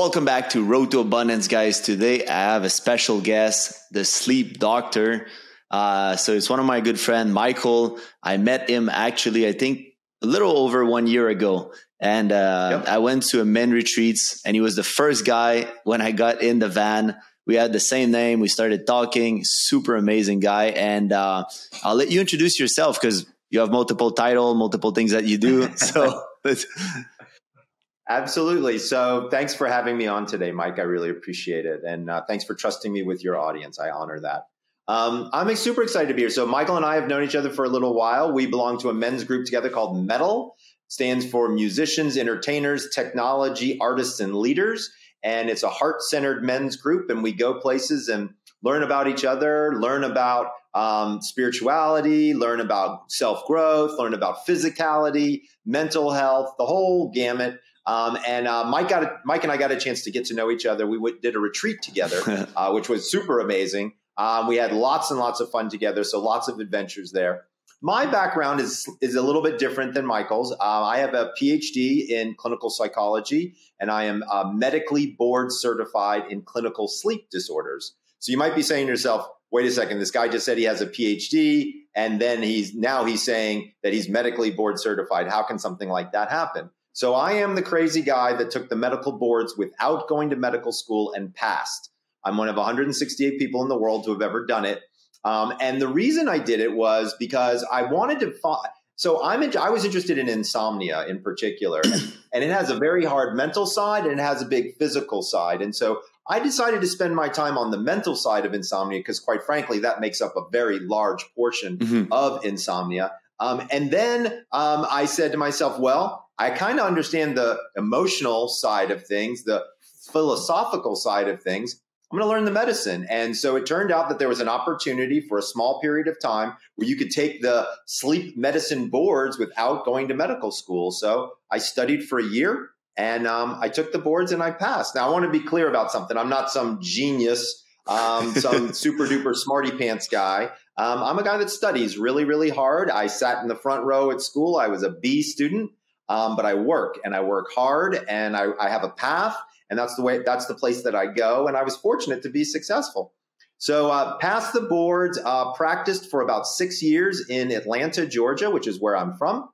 Welcome back to Road to Abundance, guys. Today I have a special guest, the sleep doctor. Uh, so it's one of my good friend, Michael. I met him actually, I think a little over one year ago. And uh, yep. I went to a men retreats and he was the first guy when I got in the van. We had the same name. We started talking. Super amazing guy. And uh, I'll let you introduce yourself because you have multiple title, multiple things that you do. So Absolutely. So thanks for having me on today, Mike. I really appreciate it. And uh, thanks for trusting me with your audience. I honor that. Um, I'm super excited to be here. So Michael and I have known each other for a little while. We belong to a men's group together called Metal. Stands for musicians, entertainers, technology, artists, and leaders. And it's a heart-centered men's group. And we go places and learn about each other, learn about um, spirituality, learn about self-growth, learn about physicality, mental health, the whole gamut. Um, and uh, Mike got a, Mike and I got a chance to get to know each other. We w- did a retreat together, uh, which was super amazing. Um, we had lots and lots of fun together, so lots of adventures there. My background is is a little bit different than Michael's. Uh, I have a PhD in clinical psychology, and I am uh, medically board certified in clinical sleep disorders. So you might be saying to yourself, "Wait a second, this guy just said he has a PhD, and then he's now he's saying that he's medically board certified. How can something like that happen?" So I am the crazy guy that took the medical boards without going to medical school and passed. I'm one of 168 people in the world to have ever done it. Um, and the reason I did it was because I wanted to. Find, so I'm. In, I was interested in insomnia in particular, and it has a very hard mental side and it has a big physical side. And so I decided to spend my time on the mental side of insomnia because, quite frankly, that makes up a very large portion mm-hmm. of insomnia. Um, and then um, I said to myself, well, I kind of understand the emotional side of things, the philosophical side of things. I'm going to learn the medicine. And so it turned out that there was an opportunity for a small period of time where you could take the sleep medicine boards without going to medical school. So I studied for a year and um, I took the boards and I passed. Now, I want to be clear about something. I'm not some genius, um, some super duper smarty pants guy. Um, I'm a guy that studies really, really hard. I sat in the front row at school. I was a B student. Um, but I work and I work hard and I, I have a path and that's the way that's the place that I go. And I was fortunate to be successful. So uh, passed the boards, uh, practiced for about six years in Atlanta, Georgia, which is where I'm from.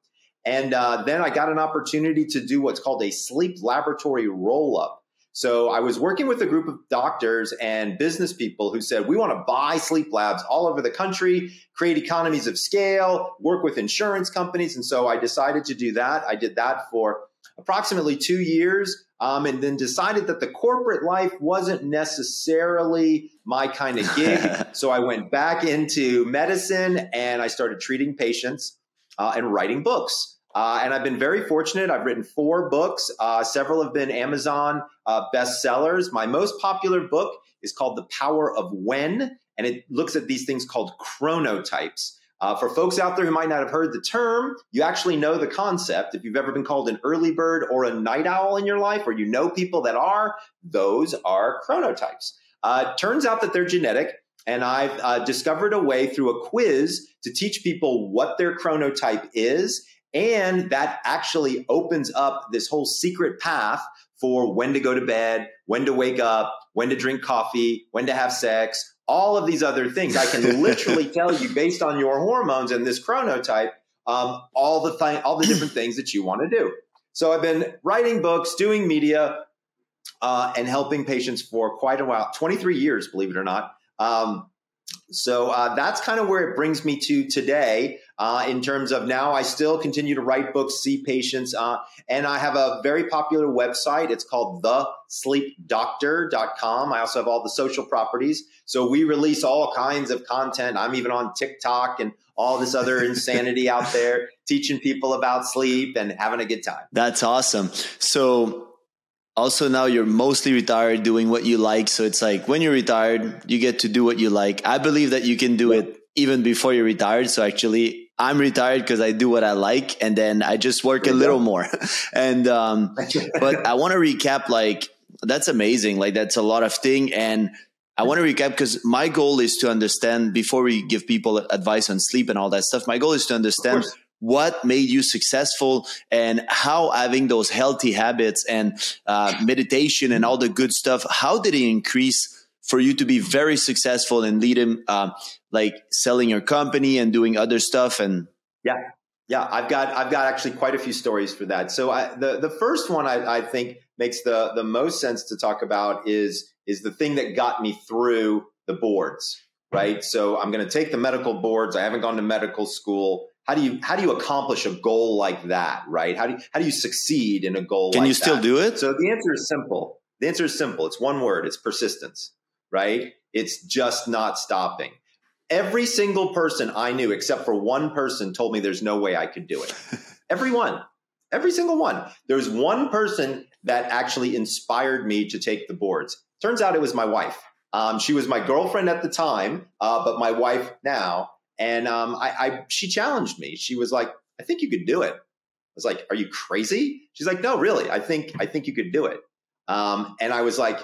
And uh, then I got an opportunity to do what's called a sleep laboratory roll up. So I was working with a group of doctors and business people who said, we want to buy sleep labs all over the country, create economies of scale, work with insurance companies. And so I decided to do that. I did that for approximately two years. Um, and then decided that the corporate life wasn't necessarily my kind of gig. so I went back into medicine and I started treating patients uh, and writing books. Uh, and I've been very fortunate. I've written four books. Uh, several have been Amazon uh, bestsellers. My most popular book is called The Power of When, and it looks at these things called chronotypes. Uh, for folks out there who might not have heard the term, you actually know the concept. If you've ever been called an early bird or a night owl in your life, or you know people that are, those are chronotypes. Uh, turns out that they're genetic. And I've uh, discovered a way through a quiz to teach people what their chronotype is and that actually opens up this whole secret path for when to go to bed, when to wake up, when to drink coffee, when to have sex, all of these other things. I can literally tell you based on your hormones and this chronotype, um, all the th- all the different things that you want to do. So I've been writing books, doing media, uh, and helping patients for quite a while 23 years, believe it or not. Um, so uh, that's kind of where it brings me to today uh, in terms of now I still continue to write books, see patients, uh, and I have a very popular website. It's called thesleepdoctor.com. I also have all the social properties. So we release all kinds of content. I'm even on TikTok and all this other insanity out there, teaching people about sleep and having a good time. That's awesome. So also now you're mostly retired doing what you like so it's like when you're retired you get to do what you like i believe that you can do it even before you're retired so actually i'm retired because i do what i like and then i just work a little go. more and um but i want to recap like that's amazing like that's a lot of thing and I want to recap because my goal is to understand before we give people advice on sleep and all that stuff. My goal is to understand what made you successful and how having those healthy habits and uh, meditation and all the good stuff how did it increase for you to be very successful and lead him uh, like selling your company and doing other stuff and yeah. Yeah i've got i've got actually quite a few stories for that. So I, the the first one I, I think makes the the most sense to talk about is is the thing that got me through the boards right? So i'm going to take the medical boards. I haven't gone to medical school. How do you how do you accomplish a goal like that right? How do you, how do you succeed in a goal can like you still that? do it? So the answer is simple. The answer is simple. It's one word. It's persistence right? It's just not stopping every single person i knew except for one person told me there's no way i could do it everyone every single one there's one person that actually inspired me to take the boards turns out it was my wife um, she was my girlfriend at the time uh, but my wife now and um, I, I, she challenged me. She was like, "I think you could do it." I was like, "Are you crazy?" She's like, "No, really. I think I think you could do it." Um, and I was like,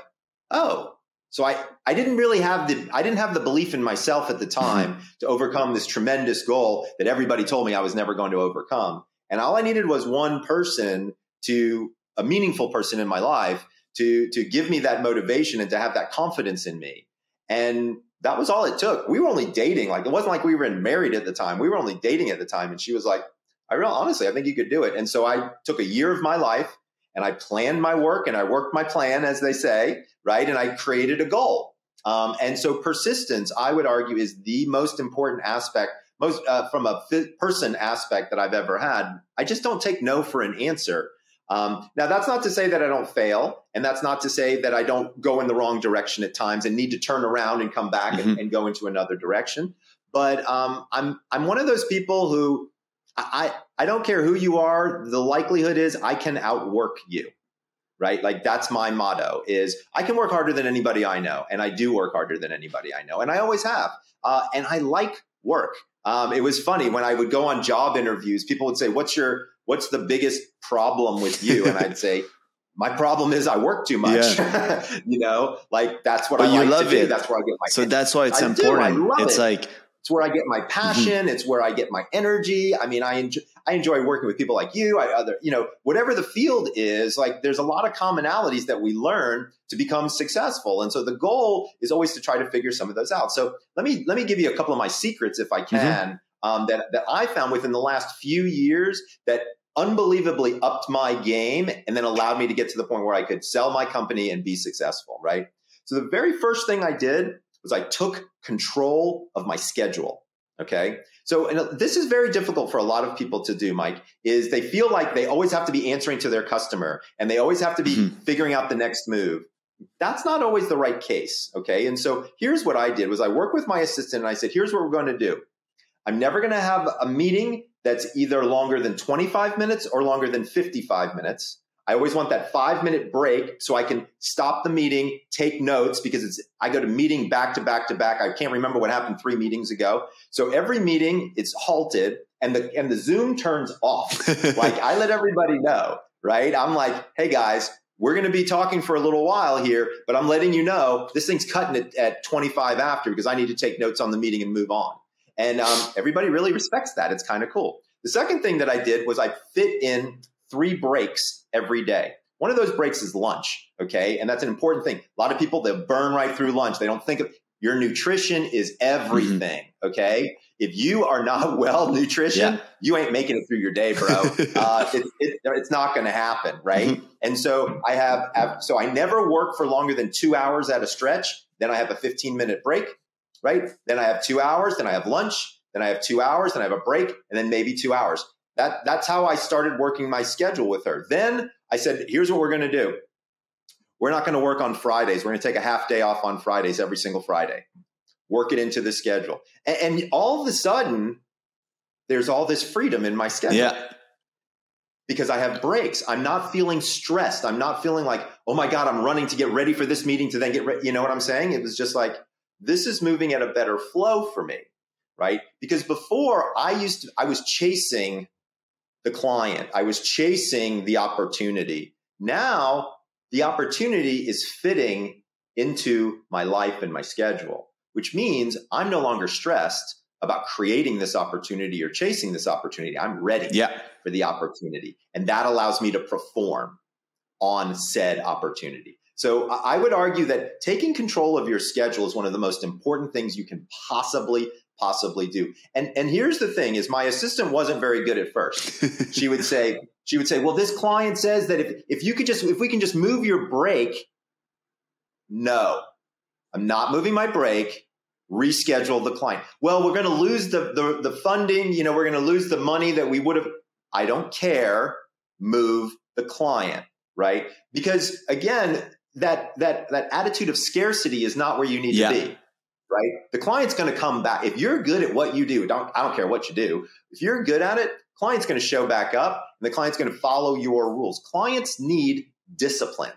"Oh." So I, I didn't really have the I didn't have the belief in myself at the time to overcome this tremendous goal that everybody told me I was never going to overcome. And all I needed was one person to a meaningful person in my life to to give me that motivation and to have that confidence in me. And that was all it took. We were only dating. Like it wasn't like we were married at the time. We were only dating at the time. And she was like, I real honestly, I think you could do it. And so I took a year of my life and I planned my work and I worked my plan, as they say, right? And I created a goal. Um, and so persistence, I would argue, is the most important aspect, most uh, from a person aspect that I've ever had. I just don't take no for an answer. Um, now, that's not to say that I don't fail, and that's not to say that I don't go in the wrong direction at times and need to turn around and come back mm-hmm. and, and, go into another direction. But um, I'm I'm one of those people who I I don't care who you are. The likelihood is I can outwork you, right? Like that's my motto: is I can work harder than anybody I know, and I do work harder than anybody I know, and I always have. Uh, and I like work. Um, it was funny when I would go on job interviews. People would say, "What's your what's the biggest problem with you? And I'd say, my problem is I work too much. Yeah. you know, like that's what but I like love to do. It. That's where I get my. So that's why it's I important. it's it. like it's where I get my passion. Mm-hmm. It's where I get my energy. I mean, I enjoy I enjoy working with people like you. I other you know whatever the field is. Like there's a lot of commonalities that we learn to become successful. And so the goal is always to try to figure some of those out. So let me let me give you a couple of my secrets if I mm-hmm. can. Mm-hmm um, that, that I found within the last few years that unbelievably upped my game and then allowed me to get to the point where I could sell my company and be successful, right? So the very first thing I did was I took control of my schedule. Okay. So and this is very difficult for a lot of people to do, Mike, is they feel like they always have to be answering to their customer and they always have to be mm-hmm. figuring out the next move. That's not always the right case. Okay. And so here's what I did was I worked with my assistant and I said, here's what we're going to do. I'm never going to have a meeting that's either longer than 25 minutes or longer than 55 minutes. I always want that five minute break so I can stop the meeting, take notes because it's I go to meeting back to back to back. I can't remember what happened three meetings ago. So every meeting it's halted and the and the Zoom turns off. like I let everybody know, right? I'm like, hey guys, we're going to be talking for a little while here, but I'm letting you know this thing's cutting it at 25 after because I need to take notes on the meeting and move on. And um, everybody really respects that. It's kind of cool. The second thing that I did was I fit in three breaks every day. One of those breaks is lunch. Okay. And that's an important thing. A lot of people, they'll burn right through lunch. They don't think of your nutrition is everything. Mm-hmm. Okay. If you are not well nutrition, yeah. you ain't making it through your day, bro. uh, it, it, it's not going to happen. Right. Mm-hmm. And so I have, have, so I never work for longer than two hours at a stretch. Then I have a 15 minute break right? Then I have two hours, then I have lunch, then I have two hours, then I have a break, and then maybe two hours. That, that's how I started working my schedule with her. Then I said, here's what we're going to do. We're not going to work on Fridays. We're going to take a half day off on Fridays every single Friday. Work it into the schedule. And, and all of a sudden, there's all this freedom in my schedule. Yeah. Because I have breaks. I'm not feeling stressed. I'm not feeling like, oh my God, I'm running to get ready for this meeting to then get ready. You know what I'm saying? It was just like, this is moving at a better flow for me, right? Because before I used to, I was chasing the client, I was chasing the opportunity. Now the opportunity is fitting into my life and my schedule, which means I'm no longer stressed about creating this opportunity or chasing this opportunity. I'm ready yeah. for the opportunity. And that allows me to perform on said opportunity. So I would argue that taking control of your schedule is one of the most important things you can possibly possibly do. And and here's the thing is my assistant wasn't very good at first. she would say she would say, "Well, this client says that if if you could just if we can just move your break." No. I'm not moving my break. Reschedule the client. Well, we're going to lose the, the the funding, you know, we're going to lose the money that we would have I don't care. Move the client, right? Because again, that that that attitude of scarcity is not where you need yeah. to be right the client's going to come back if you're good at what you do don't i don't care what you do if you're good at it client's going to show back up and the client's going to follow your rules clients need discipline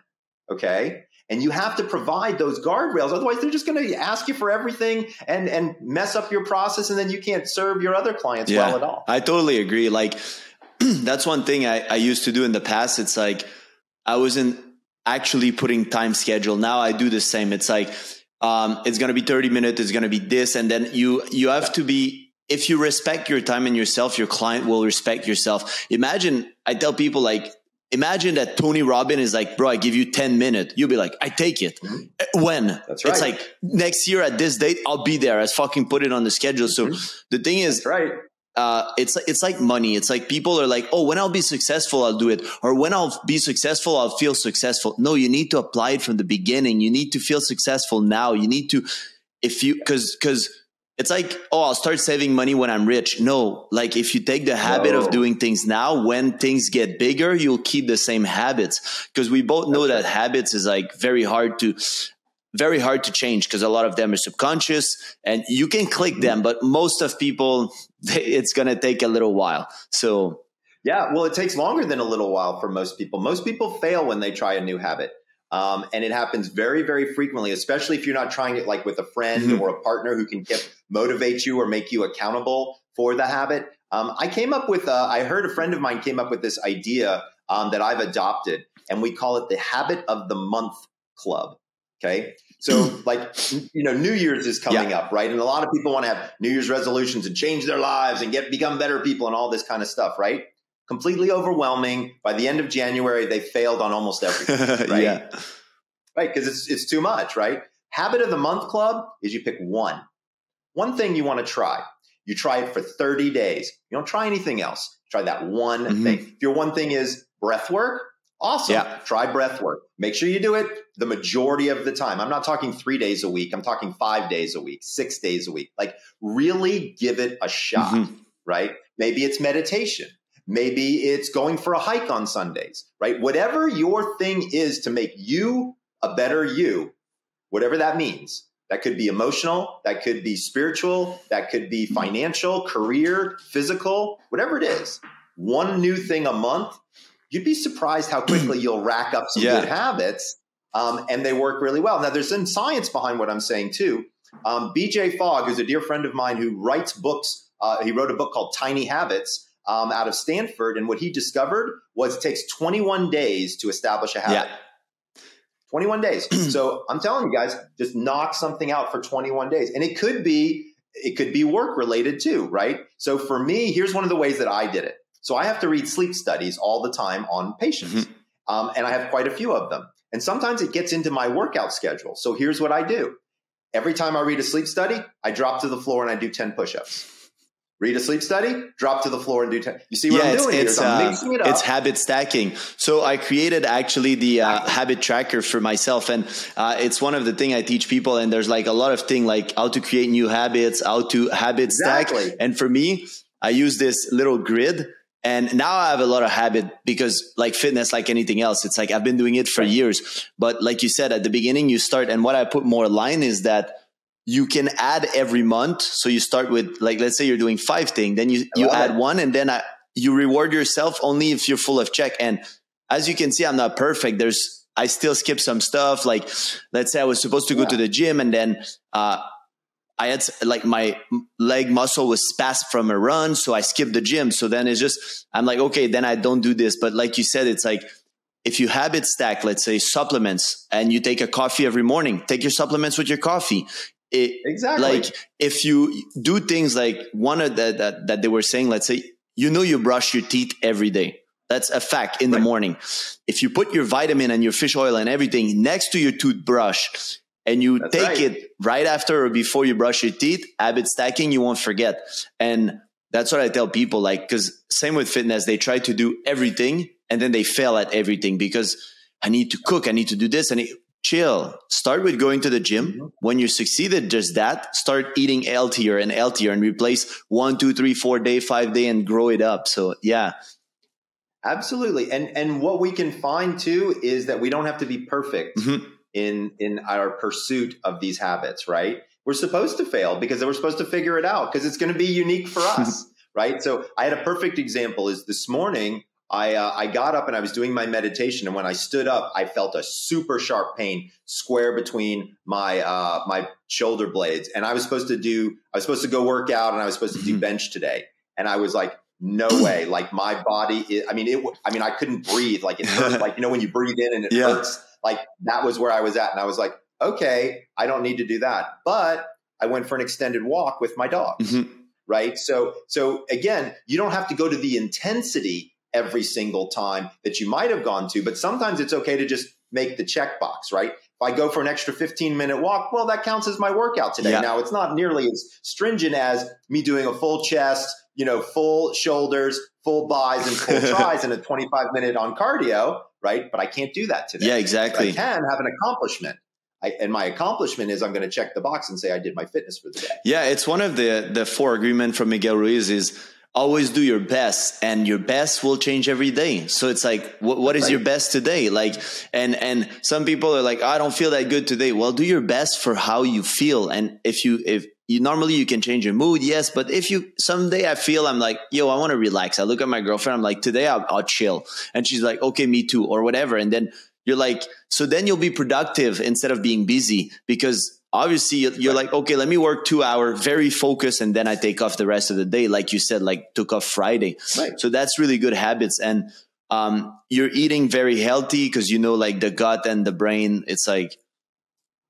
okay and you have to provide those guardrails otherwise they're just going to ask you for everything and and mess up your process and then you can't serve your other clients yeah, well at all i totally agree like that's one thing I, I used to do in the past it's like i wasn't actually putting time schedule. Now I do the same. It's like um, it's going to be 30 minutes. It's going to be this, and then you you have to be. If you respect your time and yourself, your client will respect yourself. Imagine I tell people like imagine that Tony Robbins is like, bro, I give you 10 minutes. You'll be like, I take it. Mm-hmm. When? That's right. It's like next year at this date, I'll be there. I fucking put it on the schedule. So mm-hmm. the thing is, That's right uh, it's it's like money. It's like people are like, oh, when I'll be successful, I'll do it, or when I'll be successful, I'll feel successful. No, you need to apply it from the beginning. You need to feel successful now. You need to, if you, because because it's like, oh, I'll start saving money when I'm rich. No, like if you take the habit no. of doing things now, when things get bigger, you'll keep the same habits. Because we both know that habits is like very hard to very hard to change because a lot of them are subconscious and you can click them, but most of people, it's going to take a little while. So, yeah, well, it takes longer than a little while for most people. Most people fail when they try a new habit. Um, and it happens very, very frequently, especially if you're not trying it like with a friend mm-hmm. or a partner who can motivate you or make you accountable for the habit. Um, I came up with, uh, I heard a friend of mine came up with this idea um, that I've adopted, and we call it the habit of the month club. Okay. So, like, you know, New Year's is coming yeah. up, right? And a lot of people want to have New Year's resolutions and change their lives and get become better people and all this kind of stuff, right? Completely overwhelming. By the end of January, they failed on almost everything, right? yeah. Right, because it's it's too much, right? Habit of the month club is you pick one, one thing you want to try. You try it for 30 days. You don't try anything else. Try that one mm-hmm. thing. If your one thing is breath work, Awesome. Yeah. Try breath work. Make sure you do it the majority of the time. I'm not talking three days a week. I'm talking five days a week, six days a week. Like really give it a shot, mm-hmm. right? Maybe it's meditation. Maybe it's going for a hike on Sundays, right? Whatever your thing is to make you a better you, whatever that means. That could be emotional, that could be spiritual, that could be financial, career, physical, whatever it is. One new thing a month you'd be surprised how quickly you'll rack up some yeah. good habits um, and they work really well. Now, there's some science behind what I'm saying too. Um, BJ Fogg, who's a dear friend of mine who writes books, uh, he wrote a book called Tiny Habits um, out of Stanford. And what he discovered was it takes 21 days to establish a habit. Yeah. 21 days. so I'm telling you guys, just knock something out for 21 days. And it could be, it could be work related too, right? So for me, here's one of the ways that I did it. So I have to read sleep studies all the time on patients, mm-hmm. um, and I have quite a few of them. And sometimes it gets into my workout schedule. So here's what I do every time I read a sleep study, I drop to the floor and I do 10 push ups. Read a sleep study, drop to the floor and do 10. You see what yeah, I'm doing it's, here? I'm uh, it It's habit stacking. So I created actually the uh, habit tracker for myself. And uh, it's one of the things I teach people. And there's like a lot of things like how to create new habits, how to habit exactly. stack. And for me, I use this little grid and now I have a lot of habit because like fitness, like anything else, it's like I've been doing it for years. But like you said, at the beginning you start and what I put more line is that you can add every month. So you start with like, let's say you're doing five thing, then you, you add it. one and then I, you reward yourself only if you're full of check. And as you can see, I'm not perfect. There's, I still skip some stuff. Like, let's say I was supposed to go yeah. to the gym and then, uh, I had like my leg muscle was spasmed from a run, so I skipped the gym. So then it's just I'm like, okay, then I don't do this. But like you said, it's like if you habit stack, let's say supplements, and you take a coffee every morning, take your supplements with your coffee. it, exactly. Like if you do things like one of the that, that they were saying, let's say you know you brush your teeth every day. That's a fact in right. the morning. If you put your vitamin and your fish oil and everything next to your toothbrush and you That's take right. it right after or before you brush your teeth, habit stacking, you won't forget. And that's what I tell people like, because same with fitness, they try to do everything and then they fail at everything because I need to cook, I need to do this. And chill. Start with going to the gym. Mm-hmm. When you succeeded just that, start eating healthier and healthier and replace one, two, three, four day, five day and grow it up. So yeah. Absolutely. And and what we can find too is that we don't have to be perfect mm-hmm. In in our pursuit of these habits, right? We're supposed to fail because we're supposed to figure it out because it's going to be unique for us, right? So I had a perfect example is this morning I uh, I got up and I was doing my meditation, and when I stood up, I felt a super sharp pain square between my uh, my shoulder blades, and I was supposed to do I was supposed to go work out, and I was supposed to do mm-hmm. bench today, and I was like, no way, like my body, I mean it, I mean I couldn't breathe, like it hurt, like you know when you breathe in and it yeah. hurts, like that was where I was at, and I was like, okay, I don't need to do that, but I went for an extended walk with my dogs. Mm-hmm. Right. So, so again, you don't have to go to the intensity every single time that you might have gone to, but sometimes it's okay to just make the checkbox, right? If I go for an extra 15 minute walk, well, that counts as my workout today. Yeah. Now, it's not nearly as stringent as me doing a full chest, you know, full shoulders, full buys, and full tries in a 25 minute on cardio, right? But I can't do that today. Yeah, exactly. So I can have an accomplishment. I, and my accomplishment is I'm going to check the box and say I did my fitness for the day. Yeah, it's one of the the four agreement from Miguel Ruiz is always do your best and your best will change every day so it's like what, what is right. your best today like and and some people are like i don't feel that good today well do your best for how you feel and if you if you normally you can change your mood yes but if you someday i feel i'm like yo i want to relax. I look at my girlfriend i'm like today I'll, I'll chill. And she's like okay me too or whatever. And then you're like so then you'll be productive instead of being busy because obviously you're like okay let me work two hour very focused and then i take off the rest of the day like you said like took off friday. Right. so that's really good habits. And um, you're eating very healthy because you know like the gut and the brain it's like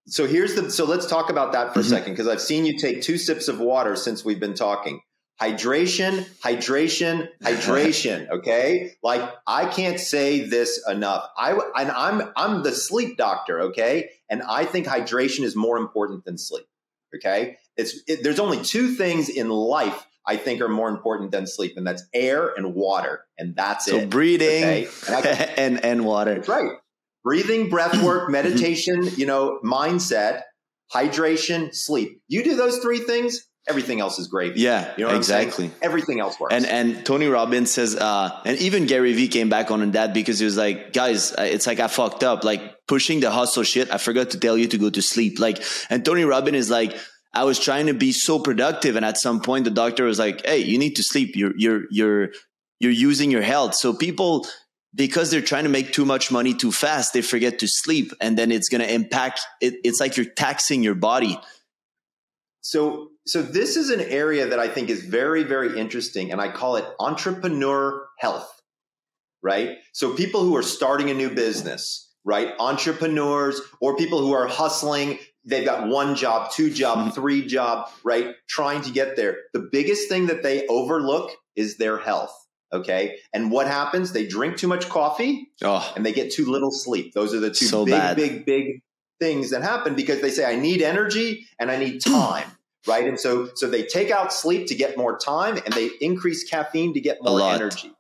so here's the so let's talk about that for mm-hmm. a second because i've seen you take two sips of water since we've been talking hydration, hydration, hydration. Okay, like I can't say this enough. I and I'm I'm the sleep doctor. Okay, and I think hydration is more important than sleep. Okay, it's it, there's only two things in life I think are more important than sleep, and that's air and water, and that's so it. So breathing okay? and, and and water. That's right. Breathing, breath work, meditation, you know, mindset, hydration, sleep. You do those three things, everything else is gravy. Yeah, you know exactly. Everything else works. And and Tony Robbins says, uh, and even Gary Vee came back on that because he was like, guys, it's like I fucked up, like pushing the hustle shit. I forgot to tell you to go to sleep. Like, and Tony Robbins is like. I was trying to be so productive, and at some point, the doctor was like, "Hey, you need to sleep. You're you're you're you're using your health." So people, because they're trying to make too much money too fast, they forget to sleep, and then it's going to impact. It, it's like you're taxing your body. So so this is an area that I think is very, very interesting, and I call it entrepreneur health, right? So people who are starting a new business, right? Entrepreneurs or people who are hustling, they've got one job, two job, mm-hmm. three job, right? Trying to get there. The biggest thing that they overlook is their health. Okay. And what happens? They drink too much coffee oh, and they get too little sleep. Those are the two so big, bad. big, big things that happen because they say, I need energy and I need time right? And so so they take out sleep to get more time and they increase caffeine to get more energy.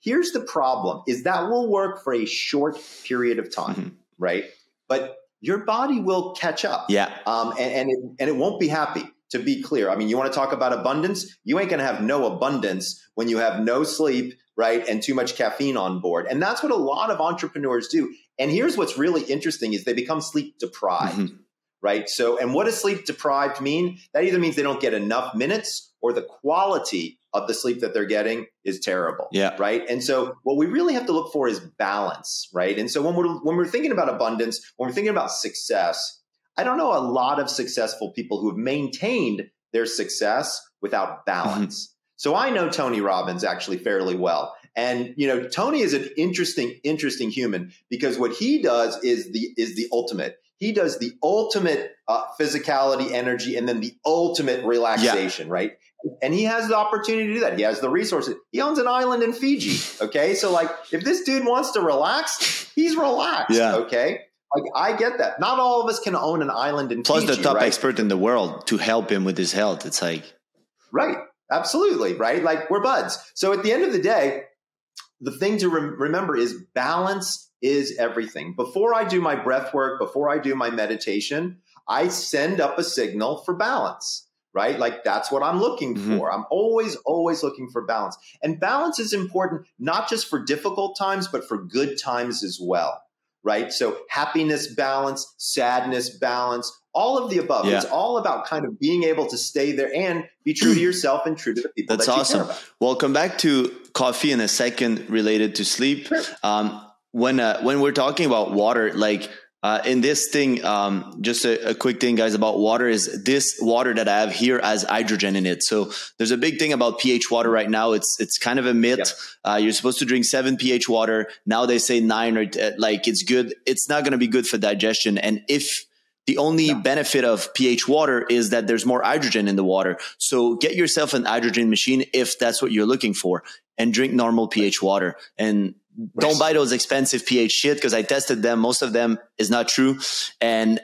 Here's the problem is that will work for a short period of time, mm-hmm. right? But your body will catch up. Yeah. Um, and, and, it, and it won't be happy to be clear. I mean, you want to talk about abundance? You ain't going to have no abundance when you have no sleep, right? And too much caffeine on board. And that's what a lot of entrepreneurs do. And here's what's really interesting is they become sleep deprived. Mm-hmm right? So, and what does sleep deprived mean? That either means they don't get enough minutes or the quality of the sleep that they're getting is terrible. Yeah. Right. And so what we really have to look for is balance. Right. And so when we're when we're thinking about abundance, when we're thinking about success, I don't know a lot of successful people who have maintained their success without balance. Mm-hmm. So I know Tony Robbins actually fairly well. And you know, Tony is an interesting, interesting human because what he does is the is the ultimate he does the ultimate uh, physicality, energy, and then the ultimate relaxation, yeah. right? And he has the opportunity to do that. He has the resources. He owns an island in Fiji. Okay. So, like, if this dude wants to relax, he's relaxed. Yeah. Okay. Like, I get that. Not all of us can own an island in Plus, Fiji, the top right? expert in the world to help him with his health. It's like, right. Absolutely. Right. Like, we're buds. So, at the end of the day, the thing to re- remember is balance is everything. Before I do my breath work, before I do my meditation, I send up a signal for balance right? Like that's what I'm looking mm-hmm. for. I'm always, always looking for balance. And balance is important, not just for difficult times, but for good times as well, right? So happiness balance, sadness balance, all of the above. Yeah. It's all about kind of being able to stay there and be true to yourself and true to the people. That's that awesome. Well, come back to coffee in a second related to sleep. Sure. Um, when uh, when we're talking about water, like uh, in this thing, um, just a, a, quick thing, guys, about water is this water that I have here has hydrogen in it. So there's a big thing about pH water right now. It's it's kind of a myth. Uh, you're supposed to drink seven pH water. Now they say nine or t- like it's good. It's not going to be good for digestion. And if the only benefit of pH water is that there's more hydrogen in the water. So get yourself an hydrogen machine if that's what you're looking for and drink normal pH water. And don't buy those expensive pH shit because I tested them. Most of them is not true. And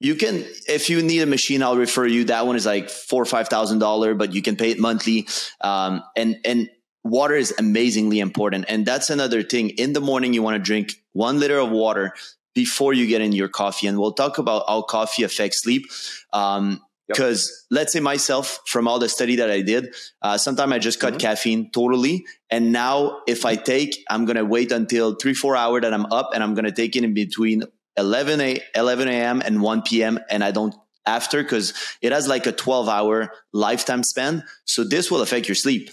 you can, if you need a machine, I'll refer you. That one is like four or five thousand dollar, but you can pay it monthly. Um, and and water is amazingly important. And that's another thing. In the morning, you want to drink one liter of water before you get in your coffee. And we'll talk about how coffee affects sleep. Um, because yep. let's say myself, from all the study that I did, uh, sometimes I just cut mm-hmm. caffeine totally. And now if I take, I'm going to wait until three, four hour that I'm up and I'm going to take it in between 11 a 11 a.m. and 1 p.m. And I don't after because it has like a 12 hour lifetime span. So this will affect your sleep.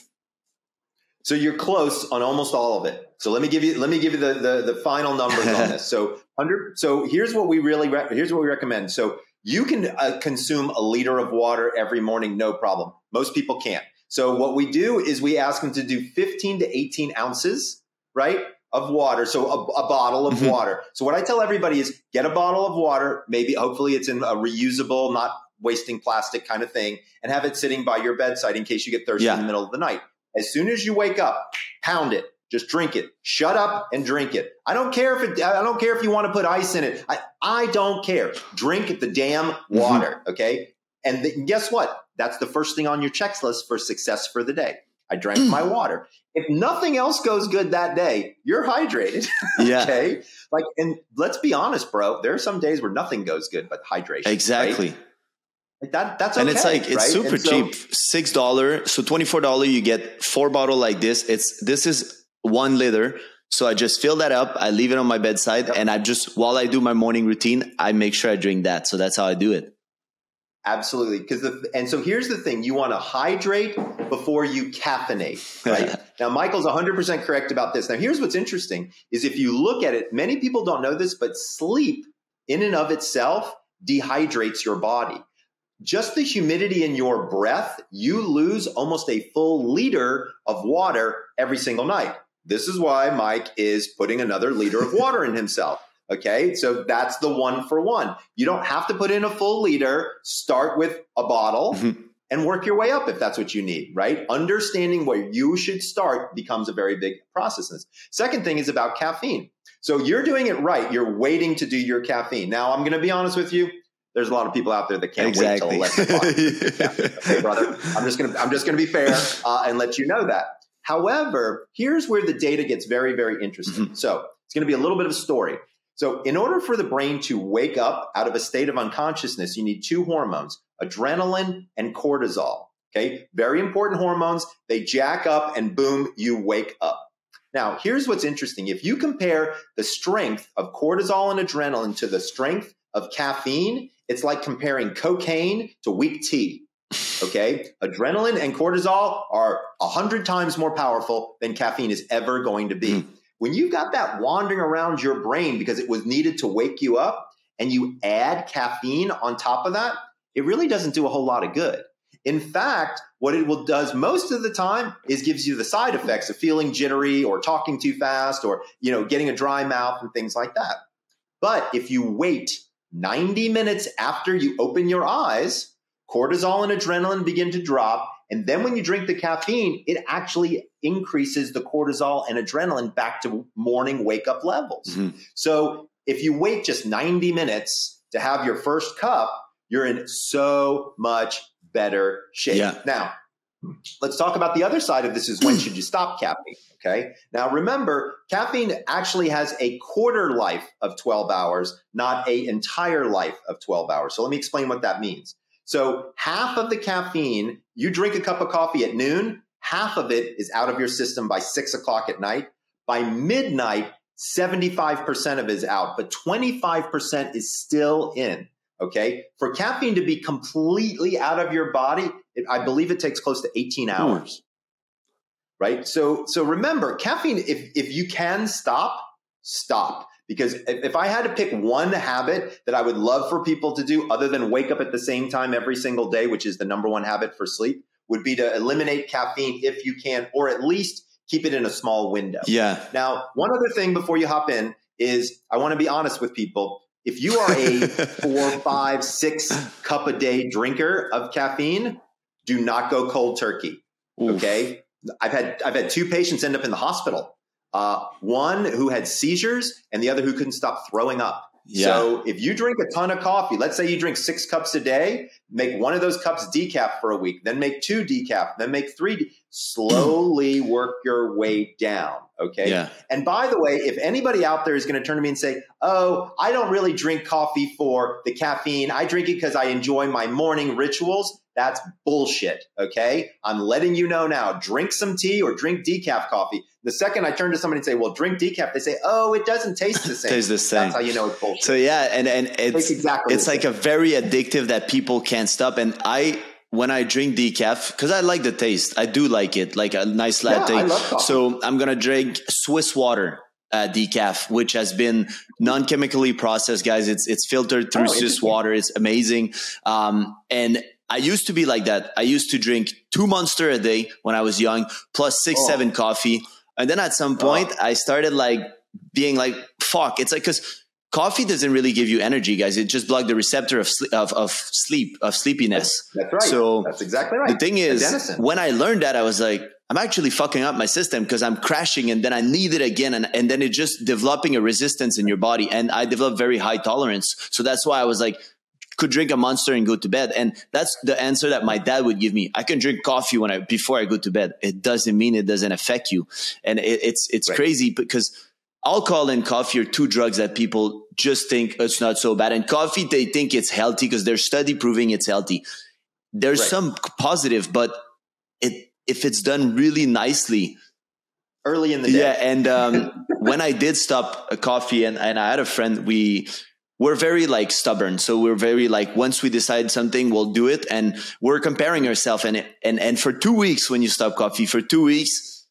So you're close on almost all of it. So let me give you let me give you the the, the final numbers on this. So under so here's what we really re- here's what we recommend. So you can uh, consume a liter of water every morning, no problem. Most people can't. So what we do is we ask them to do 15 to 18 ounces, right, of water. So a, a bottle of mm-hmm. water. So what I tell everybody is get a bottle of water. Maybe hopefully it's in a reusable, not wasting plastic kind of thing, and have it sitting by your bedside in case you get thirsty yeah. in the middle of the night. As soon as you wake up, pound it. Just drink it. Shut up and drink it. I don't care if it, I don't care if you want to put ice in it. I, I don't care. Drink the damn mm-hmm. water. Mm-hmm. Okay. And the, guess what? That's the first thing on your checklist for success for the day. I drank my water. If nothing else goes good that day, you're hydrated. Yeah. okay. Like, and let's be honest, bro. There are some days where nothing goes good but hydration. Exactly. Right? Like that, that's okay, and it's like it's right? super so, cheap, six dollar. So twenty four dollar, you get four bottle like this. It's this is one liter. So I just fill that up. I leave it on my bedside, yep. and I just while I do my morning routine, I make sure I drink that. So that's how I do it. Absolutely, because the and so here's the thing: you want to hydrate before you caffeinate. Right now, Michael's 100 percent correct about this. Now, here's what's interesting: is if you look at it, many people don't know this, but sleep in and of itself dehydrates your body. Just the humidity in your breath, you lose almost a full liter of water every single night. This is why Mike is putting another liter of water in himself. Okay, so that's the one for one. You don't have to put in a full liter. Start with a bottle mm-hmm. and work your way up if that's what you need, right? Understanding where you should start becomes a very big process. Second thing is about caffeine. So you're doing it right. You're waiting to do your caffeine. Now, I'm going to be honest with you. There's a lot of people out there that can't exactly. wait till 11 o'clock. okay, brother. I'm just going to I'm just going to be fair uh, and let you know that. However, here's where the data gets very, very interesting. Mm-hmm. So it's going to be a little bit of a story. So, in order for the brain to wake up out of a state of unconsciousness, you need two hormones, adrenaline and cortisol. Okay. Very important hormones. They jack up and boom, you wake up. Now, here's what's interesting. If you compare the strength of cortisol and adrenaline to the strength of caffeine, it's like comparing cocaine to weak tea. Okay. Adrenaline and cortisol are a hundred times more powerful than caffeine is ever going to be. Mm. When you've got that wandering around your brain because it was needed to wake you up and you add caffeine on top of that, it really doesn't do a whole lot of good. In fact, what it will does most of the time is gives you the side effects of feeling jittery or talking too fast or, you know, getting a dry mouth and things like that. But if you wait 90 minutes after you open your eyes, cortisol and adrenaline begin to drop. And then when you drink the caffeine, it actually increases the cortisol and adrenaline back to morning wake up levels. Mm-hmm. So if you wait just 90 minutes to have your first cup, you're in so much better shape. Yeah. Now, let's talk about the other side of this is when should you stop caffeine? Okay. Now remember, caffeine actually has a quarter life of 12 hours, not a entire life of 12 hours. So let me explain what that means. So half of the caffeine, you drink a cup of coffee at noon, half of it is out of your system by six o'clock at night. By midnight, 75% of it is out, but 25% is still in. Okay. For caffeine to be completely out of your body, it, I believe it takes close to 18 hmm. hours. Right. So, so remember caffeine, if, if you can stop, stop. Because if, if I had to pick one habit that I would love for people to do other than wake up at the same time every single day, which is the number one habit for sleep, would be to eliminate caffeine if you can, or at least keep it in a small window. Yeah. Now, one other thing before you hop in is I want to be honest with people. If you are a four, five, six cup a day drinker of caffeine, do not go cold turkey. Oof. Okay. I've had I've had two patients end up in the hospital. Uh, one who had seizures and the other who couldn't stop throwing up. Yeah. So if you drink a ton of coffee, let's say you drink six cups a day, make one of those cups decaf for a week, then make two decaf, then make three. De- slowly work your way down. Okay. Yeah. And by the way, if anybody out there is going to turn to me and say, "Oh, I don't really drink coffee for the caffeine. I drink it because I enjoy my morning rituals." That's bullshit. Okay. I'm letting you know now. Drink some tea or drink decaf coffee. The second I turn to somebody and say, "Well, drink decaf," they say, "Oh, it doesn't taste the same." tastes the same. That's how you know it's bullshit. So yeah, and and it's exactly it's like a very addictive that people can't stop. And I when I drink decaf, because I like the taste, I do like it, like a nice latte. Yeah, so I'm gonna drink Swiss water uh, decaf, which has been non-chemically processed, guys. It's it's filtered through oh, Swiss water. It's amazing. Um, and I used to be like that. I used to drink two Monster a day when I was young, plus six, oh. seven coffee. And then at some point, oh. I started like being like, "Fuck!" It's like because coffee doesn't really give you energy, guys. It just blocks the receptor of, of, of sleep, of sleepiness. That's right. So that's exactly right. The thing is, when I learned that, I was like, I'm actually fucking up my system because I'm crashing and then I need it again. And, and then it just developing a resistance in your body. And I developed very high tolerance. So that's why I was like, could drink a monster and go to bed. And that's the answer that my dad would give me. I can drink coffee when I, before I go to bed. It doesn't mean it doesn't affect you. And it, it's, it's right. crazy because alcohol and coffee are two drugs that people just think it's not so bad. And coffee, they think it's healthy because there's study proving it's healthy. There's right. some positive, but it if it's done really nicely. Early in the day. Yeah. And um, when I did stop a coffee and, and I had a friend, we we're very like stubborn. So we're very like once we decide something, we'll do it. And we're comparing ourselves and and and for two weeks when you stop coffee, for two weeks,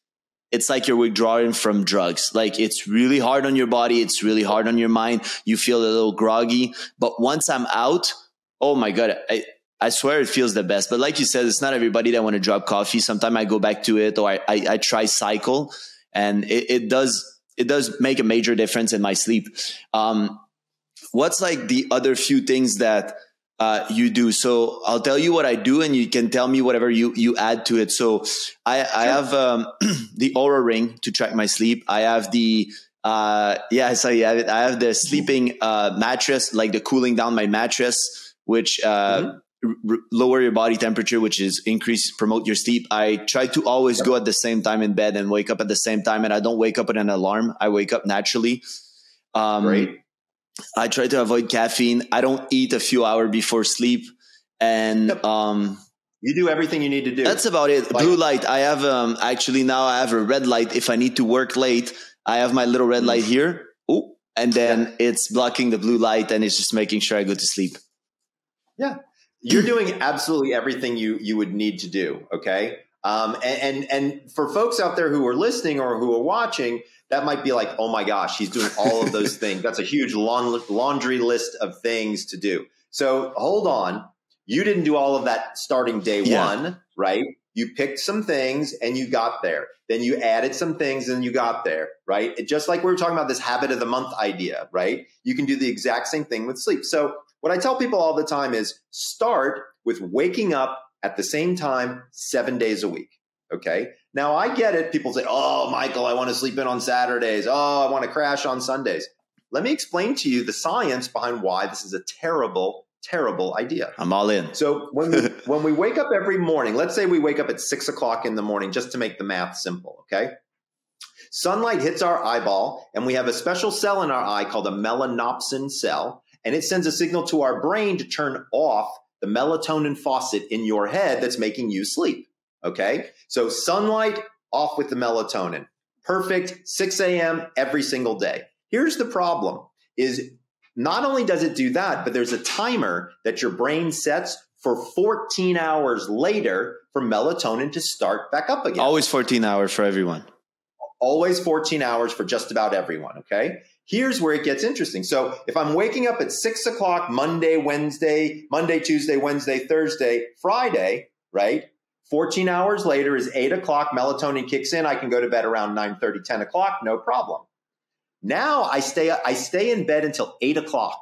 it's like you're withdrawing from drugs. Like it's really hard on your body. It's really hard on your mind. You feel a little groggy. But once I'm out, oh my God, I, I swear it feels the best. But like you said, it's not everybody that want to drop coffee. Sometimes I go back to it or I, I, I try cycle and it, it, does, it does make a major difference in my sleep. Um, what's like the other few things that uh, you do. So I'll tell you what I do, and you can tell me whatever you you add to it. So I, I have um, the Oura ring to track my sleep. I have the uh, yeah, so yeah, I have the sleeping uh, mattress, like the cooling down my mattress, which uh, mm-hmm. r- lower your body temperature, which is increase promote your sleep. I try to always yep. go at the same time in bed and wake up at the same time, and I don't wake up with an alarm. I wake up naturally. Um, Great I try to avoid caffeine. I don't eat a few hours before sleep, and yep. um, you do everything you need to do. That's about it. Like, Blue light. I have um, actually now I have a red light. If I need to work late, I have my little red light mm. here. Oh, and then yeah. it's blocking the blue light, and it's just making sure I go to sleep. Yeah, you're doing absolutely everything you you would need to do. Okay, um, and, and and for folks out there who are listening or who are watching that might be like, oh my gosh, he's doing all of those things. That's a huge laundry list of things to do. So hold on. You didn't do all of that starting day yeah. one, right? You picked some things and you got there. Then you added some things and you got there, right? It, just like we were talking about this habit of the month idea, right? You can do the exact same thing with sleep. So, what I tell people all the time is start with waking up at the same time seven days a week. Okay. Now I get it. People say, Oh, Michael, I want to sleep in on Saturdays. Oh, I want to crash on Sundays. Let me explain to you the science behind why this is a terrible, terrible idea. I'm all in. So when we, when we wake up every morning, let's say we wake up at six o'clock in the morning, just to make the math simple. Okay. Sunlight hits our eyeball, and we have a special cell in our eye called a melanopsin cell, and it sends a signal to our brain to turn off the melatonin faucet in your head that's making you sleep. Okay. So sunlight off with the melatonin. Perfect. 6 a.m. every single day. Here's the problem is not only does it do that, but there's a timer that your brain sets for 14 hours later for melatonin to start back up again. Always 14 hours for everyone. Always 14 hours for just about everyone. Okay. Here's where it gets interesting. So if I'm waking up at six o'clock Monday, Wednesday, Monday, Tuesday, Wednesday, Thursday, Friday, right? 14 hours later is 8 o'clock, melatonin kicks in. I can go to bed around 9 30, 10 o'clock, no problem. Now I stay, I stay in bed until 8 o'clock,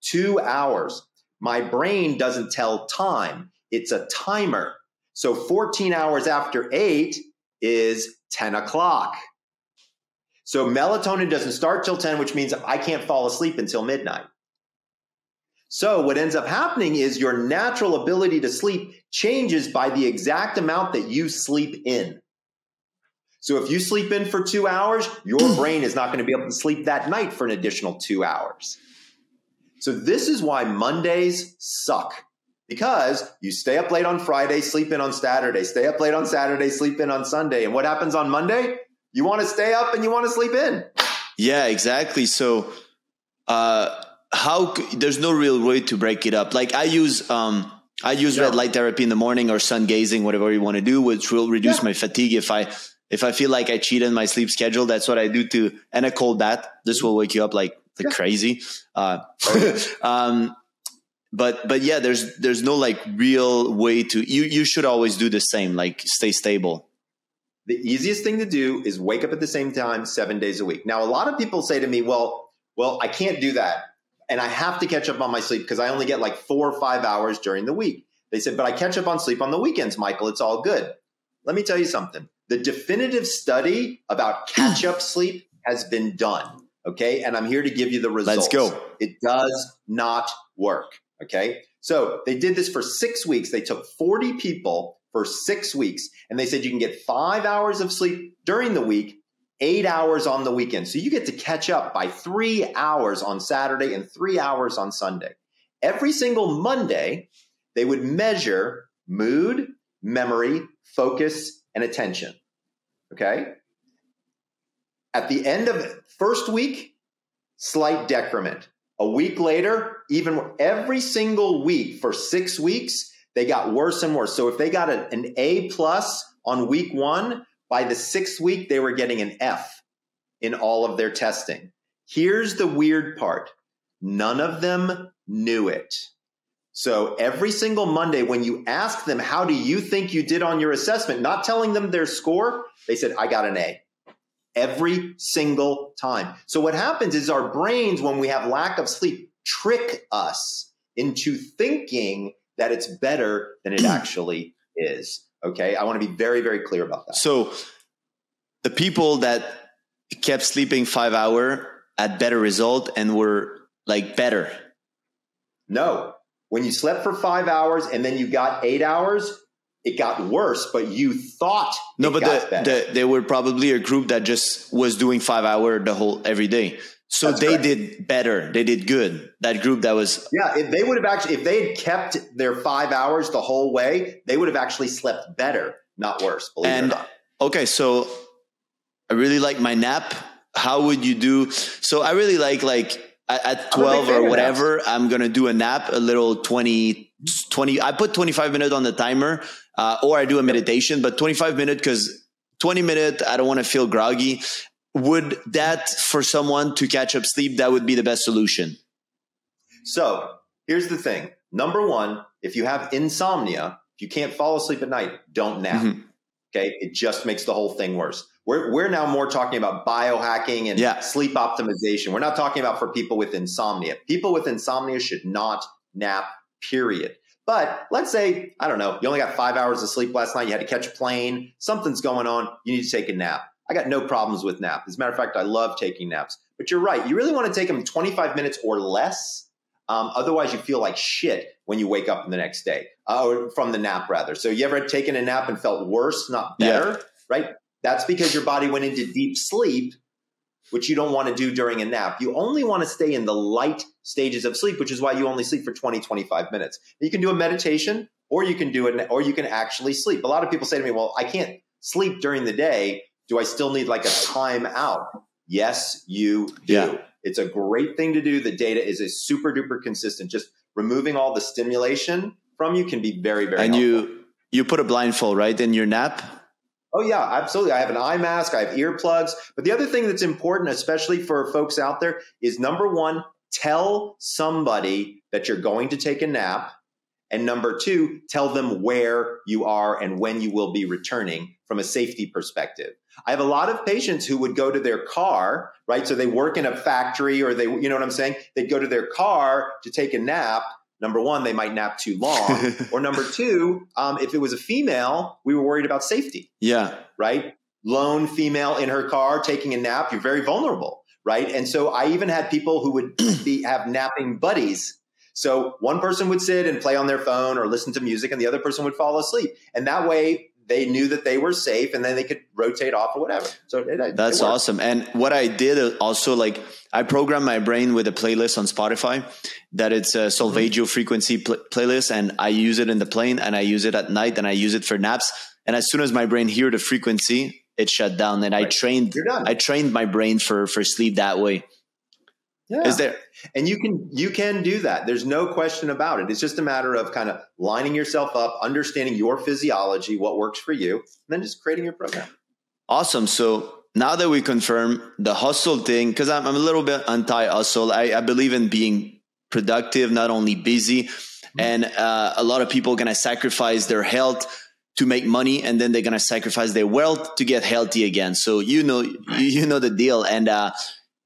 two hours. My brain doesn't tell time, it's a timer. So 14 hours after 8 is 10 o'clock. So melatonin doesn't start till 10, which means I can't fall asleep until midnight. So what ends up happening is your natural ability to sleep changes by the exact amount that you sleep in. So if you sleep in for two hours, your brain is not going to be able to sleep that night for an additional two hours. So this is why Mondays suck because you stay up late on Friday, sleep in on Saturday, stay up late on Saturday, sleep in on Sunday. And what happens on Monday? You want to stay up and you want to sleep in. Yeah, exactly. So, uh, how there's no real way to break it up. Like I use um I use red light therapy in the morning or sun gazing, whatever you want to do, which will reduce yeah. my fatigue if I if I feel like I cheat in my sleep schedule. That's what I do to and a cold bath. This will wake you up like like yeah. crazy. Uh, um, but but yeah, there's there's no like real way to you you should always do the same, like stay stable. The easiest thing to do is wake up at the same time seven days a week. Now, a lot of people say to me, well, well, I can't do that and I have to catch up on my sleep because I only get like four or five hours during the week. They said, but I catch up on sleep on the weekends, Michael. It's all good. Let me tell you something. The definitive study about catch up sleep has been done. Okay. And I'm here to give you the results. Let's go. It does not work. Okay. So they did this for six weeks. They took 40 people for six weeks and they said you can get five hours of sleep during the week eight hours on the weekend. So you get to catch up by three hours on Saturday and three hours on Sunday. Every single Monday, they would measure mood, memory, focus, and attention. Okay. At the end of first week, slight decrement. A week later, even every single week for six weeks, they got worse and worse. So if they got an A plus on week one, by the sixth week, they were getting an F in all of their testing. Here's the weird part none of them knew it. So every single Monday, when you ask them, How do you think you did on your assessment? Not telling them their score, they said, I got an A. Every single time. So what happens is our brains, when we have lack of sleep, trick us into thinking that it's better than it actually is. Okay. I want to be very, very clear about that. So the people that kept sleeping five hour had better result and were like better. No. When you slept for five hours and then you got eight hours, it got worse, but you thought no, but the, the, they were probably a group that just was doing five hour the whole every day. So That's they correct. did better. They did good. That group that was Yeah, if they would have actually if they had kept their 5 hours the whole way, they would have actually slept better, not worse, and, Okay, so I really like my nap. How would you do? So I really like like at 12 or whatever, I'm going to do a nap, a little 20 20 I put 25 minutes on the timer uh, or I do a meditation, but 25 minutes cuz 20 minutes I don't want to feel groggy would that for someone to catch up sleep that would be the best solution so here's the thing number one if you have insomnia if you can't fall asleep at night, don't nap. Mm-hmm. Okay. It just makes the whole thing worse. We're, we're now more talking about biohacking and yeah. sleep optimization. We're not talking about for people with insomnia. People with insomnia should not nap, period. But let's say, I don't know, you only got five hours of sleep last night, you had to catch a plane, something's going on, you need to take a nap. I got no problems with nap. As a matter of fact, I love taking naps. But you're right, you really want to take them 25 minutes or less. Um, otherwise, you feel like shit when you wake up the next day, uh, or from the nap rather. So, you ever taken a nap and felt worse, not better, yeah. right? That's because your body went into deep sleep, which you don't want to do during a nap. You only want to stay in the light stages of sleep, which is why you only sleep for 20, 25 minutes. You can do a meditation or you can do it, or you can actually sleep. A lot of people say to me, well, I can't sleep during the day. Do I still need like a timeout? Yes, you do. Yeah. It's a great thing to do. The data is a super duper consistent. Just removing all the stimulation from you can be very, very And helpful. you you put a blindfold, right, in your nap? Oh yeah, absolutely. I have an eye mask, I have earplugs. But the other thing that's important, especially for folks out there, is number one, tell somebody that you're going to take a nap. And number two, tell them where you are and when you will be returning from a safety perspective. I have a lot of patients who would go to their car, right? So they work in a factory or they, you know what I'm saying? They'd go to their car to take a nap number one, they might nap too long, or number two, um, if it was a female, we were worried about safety. Yeah. Right. Lone female in her car taking a nap, you're very vulnerable. Right. And so I even had people who would be, have napping buddies. So one person would sit and play on their phone or listen to music, and the other person would fall asleep. And that way, they knew that they were safe and then they could rotate off or whatever. So it, that's it awesome. And what I did also, like, I programmed my brain with a playlist on Spotify that it's a Solfeggio mm-hmm. frequency pl- playlist, and I use it in the plane and I use it at night and I use it for naps. And as soon as my brain hear the frequency, it shut down. And right. I trained, I trained my brain for for sleep that way. Yeah. Is there and you can you can do that. There's no question about it. It's just a matter of kind of lining yourself up, understanding your physiology, what works for you, and then just creating your program. Awesome. So now that we confirm the hustle thing, because I'm, I'm, a little bit anti hustle, I, I, believe in being productive, not only busy. Mm-hmm. And uh, a lot of people are going to sacrifice their health to make money and then they're going to sacrifice their wealth to get healthy again. So you know, you, you know the deal. And uh,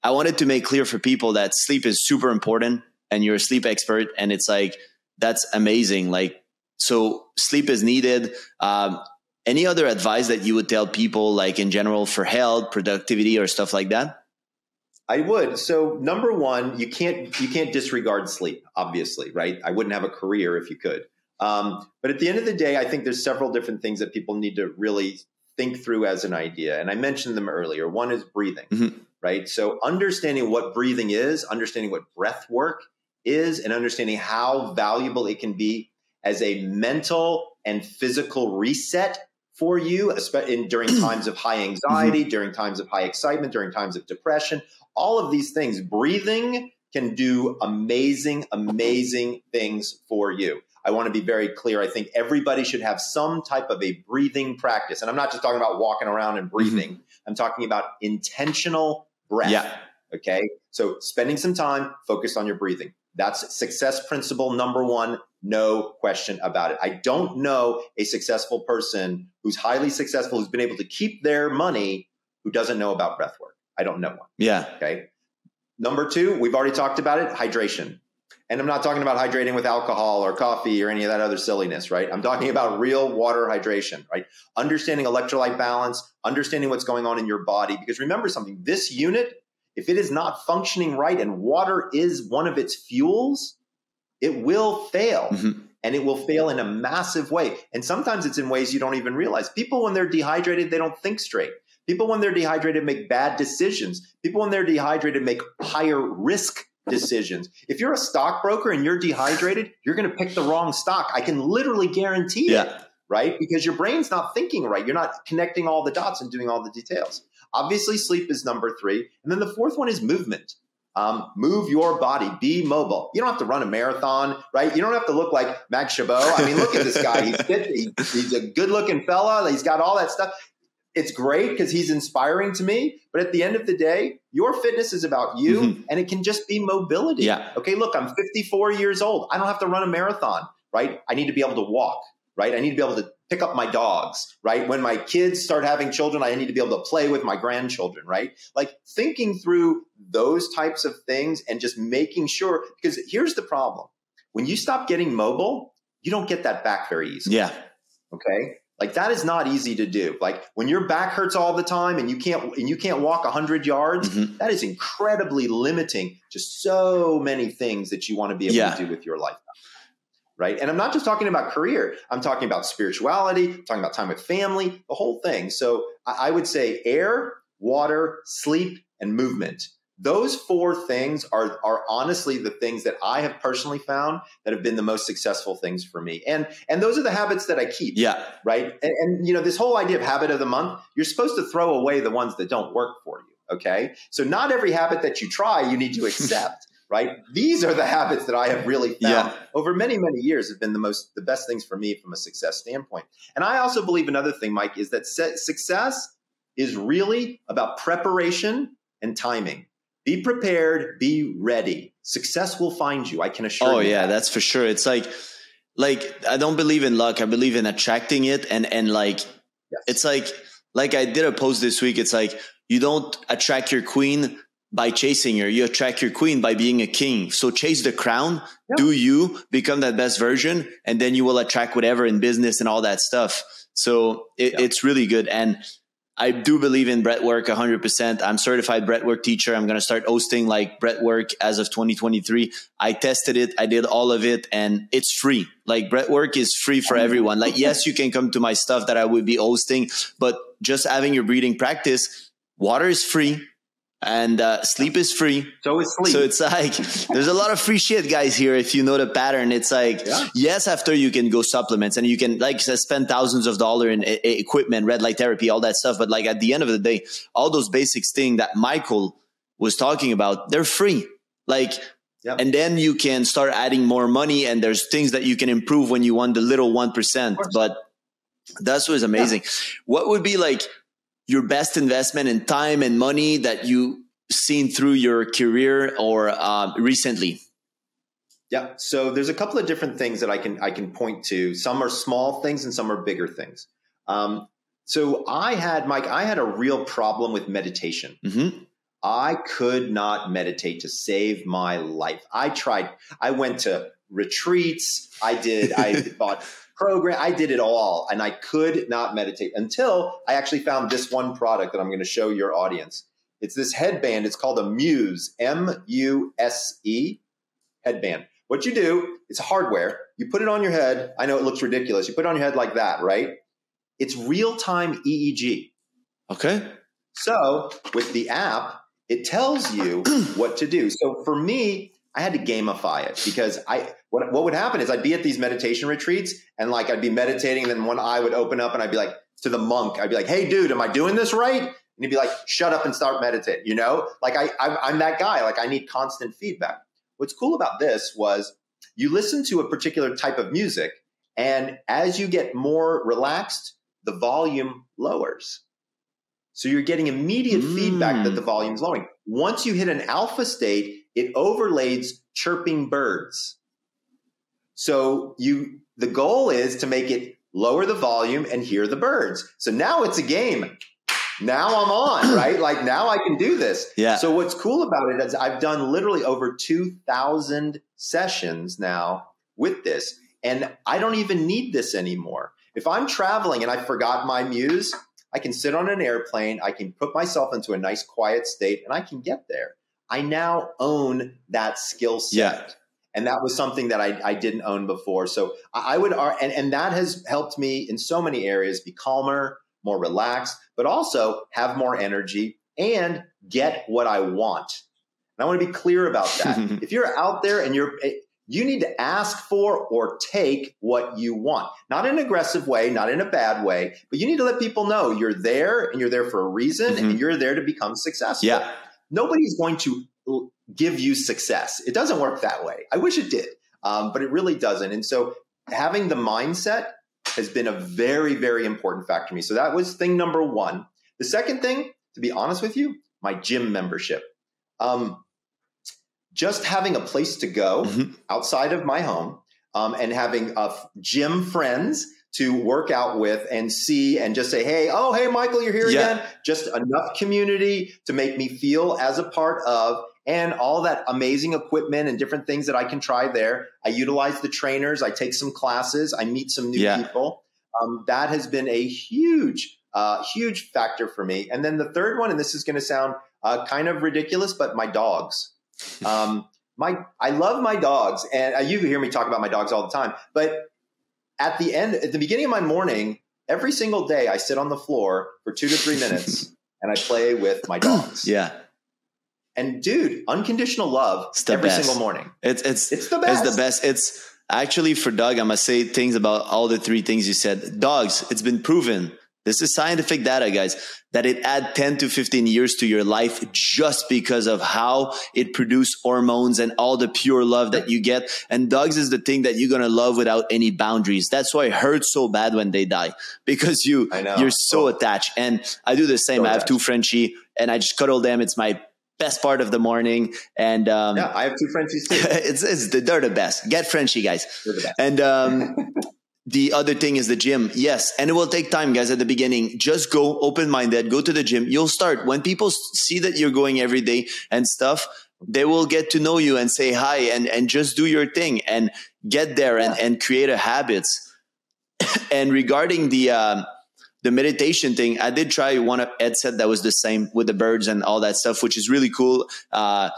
I wanted to make clear for people that sleep is super important and you're a sleep expert. And it's like, that's amazing. Like, so sleep is needed. Um, any other advice that you would tell people, like in general, for health, productivity, or stuff like that? I would. So number one, you can't you can't disregard sleep. Obviously, right? I wouldn't have a career if you could. Um, but at the end of the day, I think there's several different things that people need to really think through as an idea, and I mentioned them earlier. One is breathing. Mm-hmm right? So understanding what breathing is, understanding what breath work is, and understanding how valuable it can be as a mental and physical reset for you especially in, during times of high anxiety, mm-hmm. during times of high excitement, during times of depression, all of these things. Breathing can do amazing, amazing things for you. I want to be very clear. I think everybody should have some type of a breathing practice. And I'm not just talking about walking around and breathing, mm-hmm. I'm talking about intentional breath. Yeah. Okay. So spending some time focused on your breathing. That's success principle number one. No question about it. I don't know a successful person who's highly successful, who's been able to keep their money, who doesn't know about breath work. I don't know one. Yeah. Okay. Number two, we've already talked about it hydration. And I'm not talking about hydrating with alcohol or coffee or any of that other silliness, right? I'm talking about real water hydration, right? Understanding electrolyte balance, understanding what's going on in your body. Because remember something, this unit, if it is not functioning right and water is one of its fuels, it will fail. Mm-hmm. And it will fail in a massive way. And sometimes it's in ways you don't even realize. People, when they're dehydrated, they don't think straight. People, when they're dehydrated, make bad decisions. People, when they're dehydrated, make higher risk decisions. If you're a stockbroker and you're dehydrated, you're going to pick the wrong stock. I can literally guarantee yeah. it, right? Because your brain's not thinking right. You're not connecting all the dots and doing all the details. Obviously, sleep is number three. And then the fourth one is movement. Um, move your body, be mobile. You don't have to run a marathon, right? You don't have to look like Max Chabot. I mean, look at this guy. He's fit. He, he's a good looking fella. He's got all that stuff it's great because he's inspiring to me. But at the end of the day, your fitness is about you mm-hmm. and it can just be mobility. Yeah. Okay, look, I'm 54 years old. I don't have to run a marathon, right? I need to be able to walk. right? I need to be able to pick up my dogs, right? When my kids start having children, I need to be able to play with my grandchildren, right? Like thinking through those types of things and just making sure, because here's the problem. When you stop getting mobile, you don't get that back very easily. Yeah. Okay. Like that is not easy to do. Like when your back hurts all the time and you can't and you can't walk 100 yards, Mhm. that is incredibly limiting to so many things that you want to be able Yeah. to do with your life. Right? And I'm not just talking about career. I'm talking about spirituality, talking about time with family, the whole thing. So I would say air, water, sleep, and movement. Those four things are, are honestly the things that I have personally found that have been the most successful things for me. And and those are the habits that I keep Yeah. right? And, and you know, this whole idea of habit of the month, you're supposed to throw away the ones that don't work for you. Okay. So not every habit that you try, you need to accept, right? These are the habits that I have really found Yeah. over many, many years have been the most, the best things for me from a success standpoint. And I also believe another thing, Mike, is that success is really about preparation and timing. Be prepared, be ready. Success will find you. I can assure Oh you. Oh yeah, that. that's for sure. It's like like I don't believe in luck. I believe in attracting it and and like Yes. it's like like I did a post this week. It's like you don't attract your queen by chasing her. You attract your queen by being a king. So chase the crown, Yeah. do you become that best version, and then you will attract whatever in business and all that stuff. So it, Yeah. it's really good. And I do believe in breathwork 100%. I'm certified breathwork teacher. I'm going to start hosting like breathwork as of 2023. I tested it. I did all of it and it's free. Like breathwork is free for everyone. Like, yes, you can come to my stuff that I would be hosting, but just having your breathing practice, water is free and uh, sleep is free. so is sleep. So it's like there's a lot of free shit, guys. Here, if you know the pattern, it's like Yeah. yes, after you can go supplements and you can like spend thousands of dollars in e- equipment, red light therapy, all that stuff. But like at the end of the day, all those basics thing that Michael was talking about, they're free. Like. And then you can start adding more money, and there's things that you can improve when you want the little one percent. But that's what's amazing. What would be like your best investment in time and money that you seen through your career or um, recently? Yeah. So there's a couple of different things that I can I can point to. Some are small things and some are bigger things. Um, so I had Mike, I had a real problem with meditation. hmm I could not meditate to save my life. I tried. I went to retreats. I did. I bought program. I did it all, and I could not meditate until I actually found this one product that I'm going to show your audience. It's this headband. It's called a Muse, M U S E headband. What you do, it's hardware. You put it on your head. I know it looks ridiculous. You put it on your head like that, right? It's real time EEG. Okay. So with the app, it tells you what to do. So for me, I had to gamify it because I what what would happen is I'd be at these meditation retreats and like I'd be meditating, and then one eye would open up and I'd be like to the monk, I'd be like, "Hey, dude, am I doing this right?" And he'd be like, "Shut up and start meditating." You know, like I I'm, I'm that guy. Like I need constant feedback. What's cool about this was you listen to a particular type of music, and as you get more relaxed, the volume lowers. So you're getting immediate Mm. feedback that the volume's lowering. Once you hit an alpha state, it overlays chirping birds. So you the goal is to make it lower the volume and hear the birds. So now it's a game. Now I'm on, right? Like now I can do this. Yeah. So what's cool about it is I've done literally over 2000 sessions now with this and I don't even need this anymore. If I'm traveling and I forgot my muse, I can sit on an airplane, I can put myself into a nice quiet state and I can get there. I now own that skill set. Yeah. And that was something that I, I didn't own before. So I would, and, and that has helped me in so many areas be calmer, more relaxed, but also have more energy and get what I want. And I want to be clear about that. if you're out there and you're, eh, you need to ask for or take what you want. Not in an aggressive way, not in a bad way, but you need to let people know you're there and you're there for a reason Mhm. and you're there to become successful. Yeah. Nobody's going to give you success. It doesn't work that way. I wish it did, um, but it really doesn't. And so having the mindset has been a very, very important factor to me. So that was thing number one. The second thing, to be honest with you, my gym membership. Um, just having a place to go Mhm. outside of my home um, and having uh, gym friends to work out with and see and just say, hey, oh, hey, Michael, you're here yeah. again. Just enough community to make me feel as a part of and all that amazing equipment and different things that I can try there. I utilize the trainers. I take some classes. I meet some new yeah. people. Um, that has been a huge, uh, huge factor for me. And then the third one, and this is going to sound uh, kind of ridiculous, but my dogs. Um, my I love my dogs, and uh, you hear me talk about my dogs all the time. But at the end, at the beginning of my morning, every single day, I sit on the floor for two to three minutes and I play with my dogs. yeah. And dude, unconditional love every best. single morning. It's it's it's the best. It's the best. It's actually for Doug. I'm gonna say things about all the three things you said. Dogs. It's been proven this is scientific data, guys, that it add 10 to 15 years to your life just because of how it produce hormones and all the pure love that you get. And dogs is the thing that you're going to love without any boundaries. That's why it hurts so bad when they die because you, you're so attached. And I do the same. So I have two Frenchie and I just cuddle them. It's my best part of the morning. And um, yeah, I have two Frenchies too. it's, it's they're the best. Get Frenchie, guys. And um, the other thing is the gym. Yes. And it will take time, guys, at the beginning. Just go open minded, go to the gym. You'll start when people see that you're going every day and stuff. They will get to know you and say hi and, and just do your thing and get there and, and create a habits. and regarding the, um, the meditation thing, I did try one of Ed said that was the same with the birds and all that stuff, which is really cool. Uh,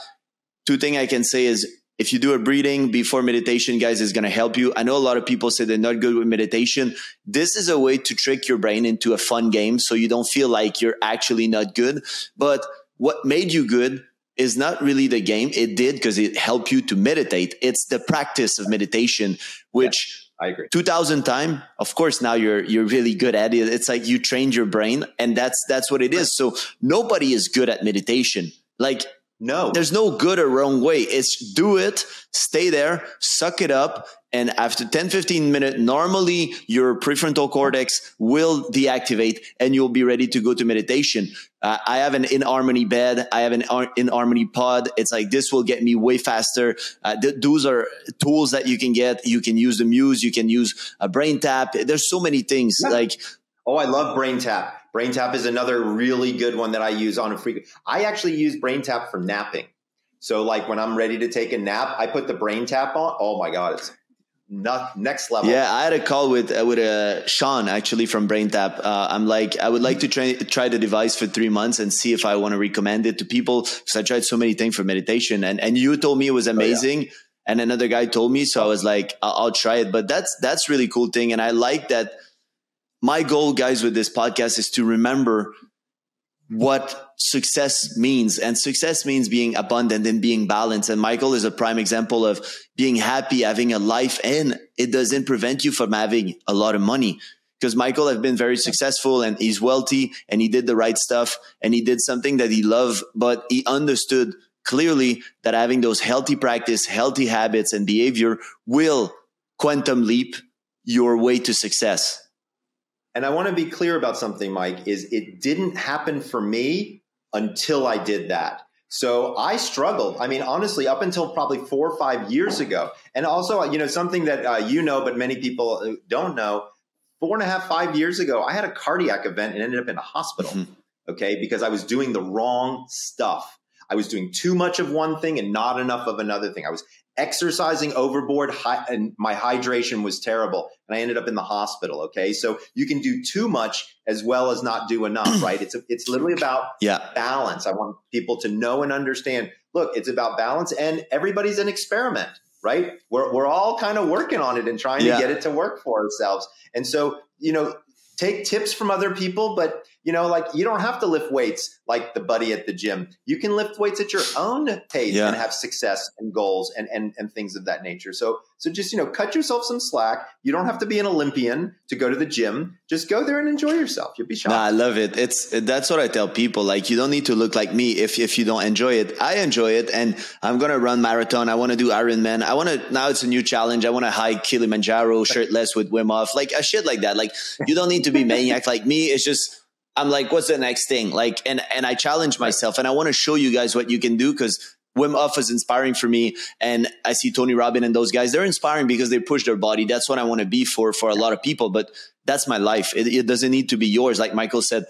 two thing I can say is if you do a breathing before meditation, guys, is going to help you. I know a lot of people say they're not good with meditation. This is a way to trick your brain into a fun game so you don't feel like you're actually not good. But what made you good is not really the game. It did because it helped you to meditate. It's the practice of meditation, which yeah, I agree. 2000 time, of course, now you're, you're really good at it. It's like you trained your brain and that's, that's what it is. So nobody is good at meditation. Like no. There's no good or wrong way. It's do it, stay there, suck it up. And after 10, 15 minutes, normally your prefrontal cortex will deactivate and you'll be ready to go to meditation. Uh, I have an in harmony bed. I have an in harmony pod. It's like this will get me way faster. Uh, th- those are tools that you can get. You can use the Muse. You can use a BrainTap. There's so many things yeah. like. Oh, I love BrainTap. Brain tap is another really good one that I use on a frequent. I actually use BrainTap for napping. So like when I'm ready to take a nap, I put the BrainTap on. Oh my god, it's not next level. Yeah, I had a call with uh, with uh, Sean actually from BrainTap. Uh, I'm like, I would like to try try the device for three months and see if I want to recommend it to people because I tried so many things for meditation, and and you told me it was amazing. Oh, yeah. And another guy told me, so I was like, I'll, I'll try it. But that's that's really cool thing, and I like that my goal, guys, with this podcast is to remember what success means. And success means being abundant and being balanced. And Michael is a prime example of being happy, having a life, and it doesn't prevent you from having a lot of money. Because Michael has been very successful and he's wealthy and he did the right stuff and he did something that he loved, but he understood clearly that having those healthy practice, healthy habits and behavior will quantum leap your way to success and I want to be clear about something, Mike, is it didn't happen for me until I did that. So I struggled. I mean, honestly, up until probably four or five years ago. And also, you know, something that uh, you know, but many people uh, don't know, four and a half, five years ago, I had a cardiac event and ended up in a hospital. Mm-hmm. Okay. Because I was doing the wrong stuff. I was doing too much of one thing and not enough of another thing. I was exercising overboard and my hydration was terrible and i ended up in the hospital okay? So you can do too much as well as not do enough right? It's a, it's literally about yeah. balance. I want people to know and understand look it's about balance and everybody's an experiment right? We're, we're all kind of working on it and trying yeah. to get it to work for ourselves. And so you know take tips from other people, but you know, like you don't have to lift weights like the buddy at the gym. You can lift weights at your own pace yeah. and have success and goals and, and and things of that nature. So so just you know, cut yourself some slack. You don't have to be an Olympian to go to the gym. Just go there and enjoy yourself. You'll be shocked. Nah, I love it. It's that's what I tell people. Like you don't need to look like me if if you don't enjoy it. I enjoy it, and I'm gonna run marathon. I want to do Ironman. I want to now. It's a new challenge. I want to hike Kilimanjaro shirtless with Wim Hof, like a shit like that. Like you don't need to be maniac like me. It's just I'm like, what's the next thing? Like, and and I challenge myself, and I want to show you guys what you can do because Wim Hof is inspiring for me, and I see Tony Robbins and those guys. They're inspiring because they push their body. That's what I want to be for for a lot of people. But that's my life. It, it doesn't need to be yours. Like Michael said,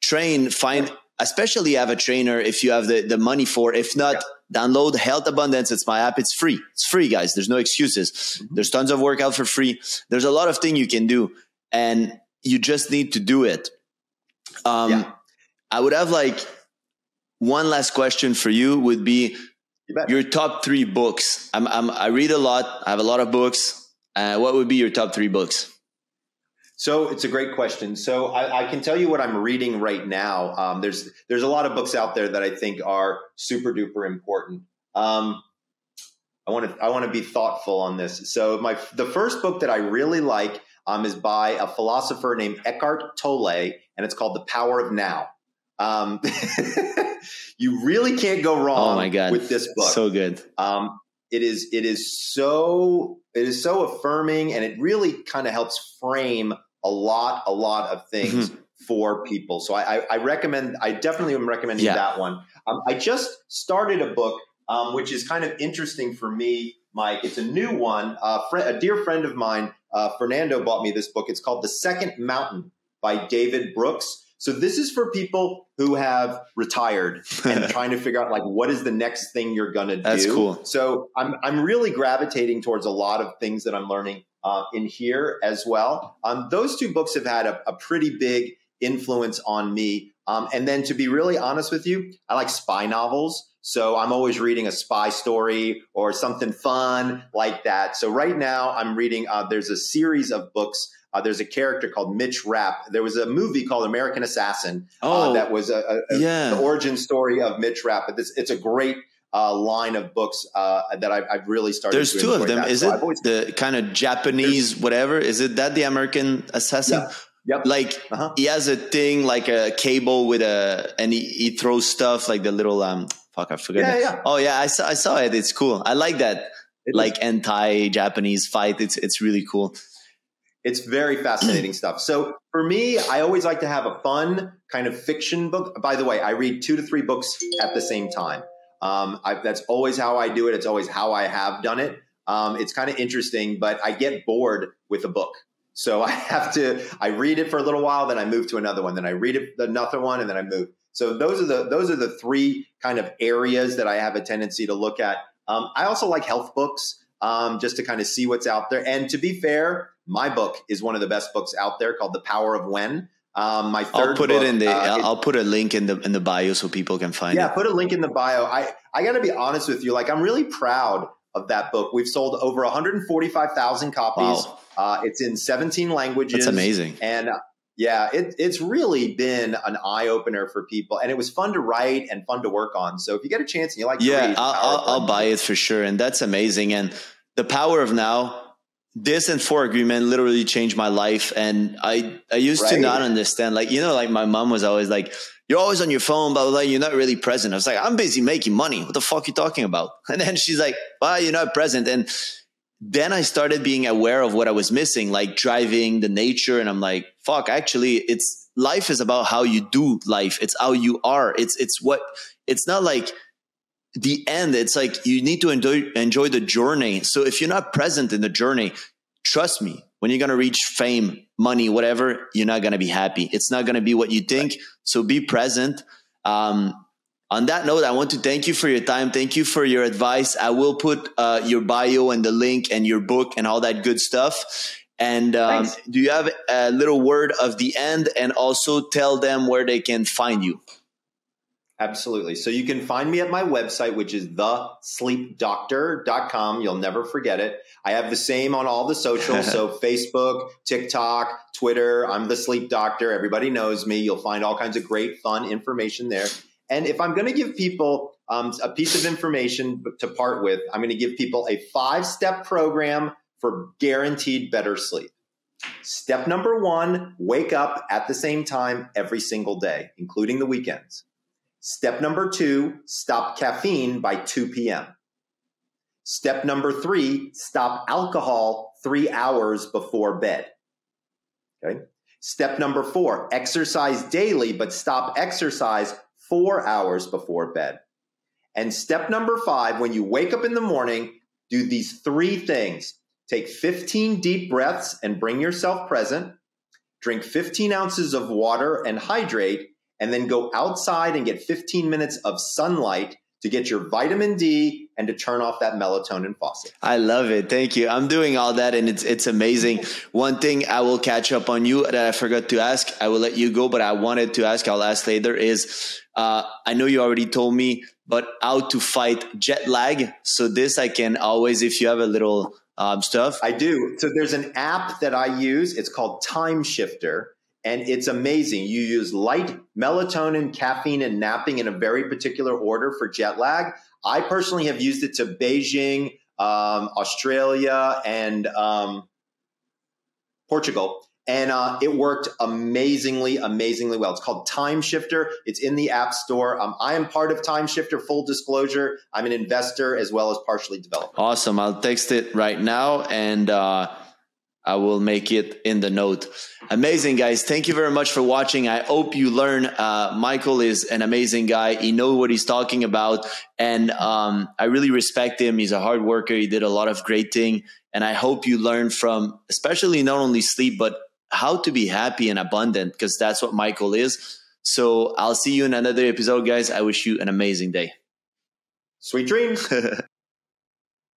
train, find, especially have a trainer if you have the the money for. If not. Yeah download health abundance it's my app it's free it's free guys there's no excuses mm-hmm. there's tons of workout for free there's a lot of things you can do and you just need to do it um, yeah. i would have like one last question for you would be you your top three books I'm, I'm, i read a lot i have a lot of books uh, what would be your top three books so it's a great question. So I, I, can tell you what I'm reading right now. Um, there's there's a lot of books out there that I think are super duper important. Um, I want to I want to be thoughtful on this. So my the first book that I really like um, is by a philosopher named Eckhart Tolle, and it's called The Power of Now. Um, you really can't go wrong. Oh my god, with this book, so good. Um, it is it is so it is so affirming, and it really kind of helps frame a lot, a lot of things mm-hmm. for people. So I, I, recommend, I definitely am recommending yeah. that one. Um, I just started a book, um, which is kind of interesting for me, Mike. It's a new one. Uh, fr- a dear friend of mine, uh, Fernando, bought me this book. It's called The Second Mountain by David Brooks. So this is for people who have retired and trying to figure out like what is the next thing you're going to do. That's cool. So I'm I'm really gravitating towards a lot of things that I'm learning uh, in here as well. Um, those two books have had a, a pretty big influence on me. Um, and then to be really honest with you, I like spy novels. So I'm always reading a spy story or something fun like that. So right now I'm reading, uh, there's a series of books. Uh, there's a character called Mitch Rapp. There was a movie called American Assassin. Uh, oh, that was a, a, yeah. the origin story of Mitch Rapp. But this, it's a great uh, line of books uh, that I've, I've, really started. There's two of them. That. Is so it always, the kind of Japanese whatever? Is it that the American Assassin? Yeah. Yep. Like uh-huh. he has a thing like a cable with a and he, he throws stuff like the little um fuck I forgot. Yeah, yeah. Oh yeah, I saw I saw it. It's cool. I like that. It like anti Japanese fight. It's it's really cool. It's very fascinating stuff. So for me, I always like to have a fun kind of fiction book. By the way, I read two to three books at the same time. Um, I, that's always how I do it. It's always how I have done it. Um, it's kind of interesting, but I get bored with a book. So I have to, I read it for a little while, then I move to another one, then I read it, another one, and then I move. So those are the, those are the three kind of areas that I have a tendency to look at. Um, I also like health books, um, just to kind of see what's out there. And to be fair, my book is one of the best books out there called The Power of When. Um, my third. I'll put book, it in the. Uh, I'll put a link in the in the bio so people can find yeah, it. Yeah, put a link in the bio. I I got to be honest with you. Like, I'm really proud of that book. We've sold over 145,000 copies. Wow. Uh, it's in 17 languages. That's amazing. And yeah, it, it's really been an eye opener for people, and it was fun to write and fun to work on. So if you get a chance and you like, yeah, read, I'll, I'll, I'll buy it for sure. And that's amazing. And the power of now this and four agreement literally changed my life and i i used right. to not understand like you know like my mom was always like you're always on your phone blah, blah blah you're not really present i was like i'm busy making money what the fuck are you talking about and then she's like well you're not present and then i started being aware of what i was missing like driving the nature and i'm like fuck actually it's life is about how you do life. It's how you are. It's it's what it's not like the end. It's like you need to enjoy enjoy the journey. So if you're not present in the journey trust me when you're going to reach fame money whatever you're not going to be happy. It's not going to be what you think. So be present. Um, on that note i want to thank you for your time thank you for your advice i will put uh, your bio and the link and your book and all that good stuff and um, do you have a little word of the end and also tell them where they can find you Absolutely. So you can find me at my website, which is thesleepdoctor.com. You'll never forget it. I have the same on all the socials. so Facebook, TikTok, Twitter. I'm the sleep doctor. Everybody knows me. You'll find all kinds of great, fun information there. And if I'm going to give people um, a piece of information to part with, I'm going to give people a five step program for guaranteed better sleep. Step number one wake up at the same time every single day, including the weekends. Step number two, stop caffeine by 2 p.m. Step number three, stop alcohol three hours before bed. Okay. Step number four, exercise daily, but stop exercise four hours before bed. And step number five, when you wake up in the morning, do these three things take 15 deep breaths and bring yourself present, drink 15 ounces of water and hydrate, and then go outside and get 15 minutes of sunlight to get your vitamin D and to turn off that melatonin faucet. I love it. Thank you. I'm doing all that and it's it's amazing. One thing I will catch up on you that I forgot to ask, I will let you go, but I wanted to ask, I'll ask later is uh, I know you already told me, but how to fight jet lag. So this I can always, if you have a little um, stuff. I do. So there's an app that I use. It's called Timeshifter and it's amazing. You use light, melatonin, caffeine, and napping in a very particular order for jet lag. I personally have used it to Beijing, um, Australia, and um, Portugal. And uh, it worked amazingly, amazingly well. It's called Timeshifter. It's in the App Store. Um, I am part of Timeshifter. Full disclosure, I'm an investor as well as partially developer. Awesome. I'll text it right now, and uh, I will make it in the note. Amazing, guys. Thank you very much for watching. I hope you learn. Uh, Michael is an amazing guy. He knows what he's talking about. And um, I really respect him. He's a hard worker. He did a lot of great thing. And I hope you learn from, especially not only sleep, but how to be happy and abundant, because that's what Michael is. So I'll see you in another episode, guys. I wish you an amazing day. Sweet dreams.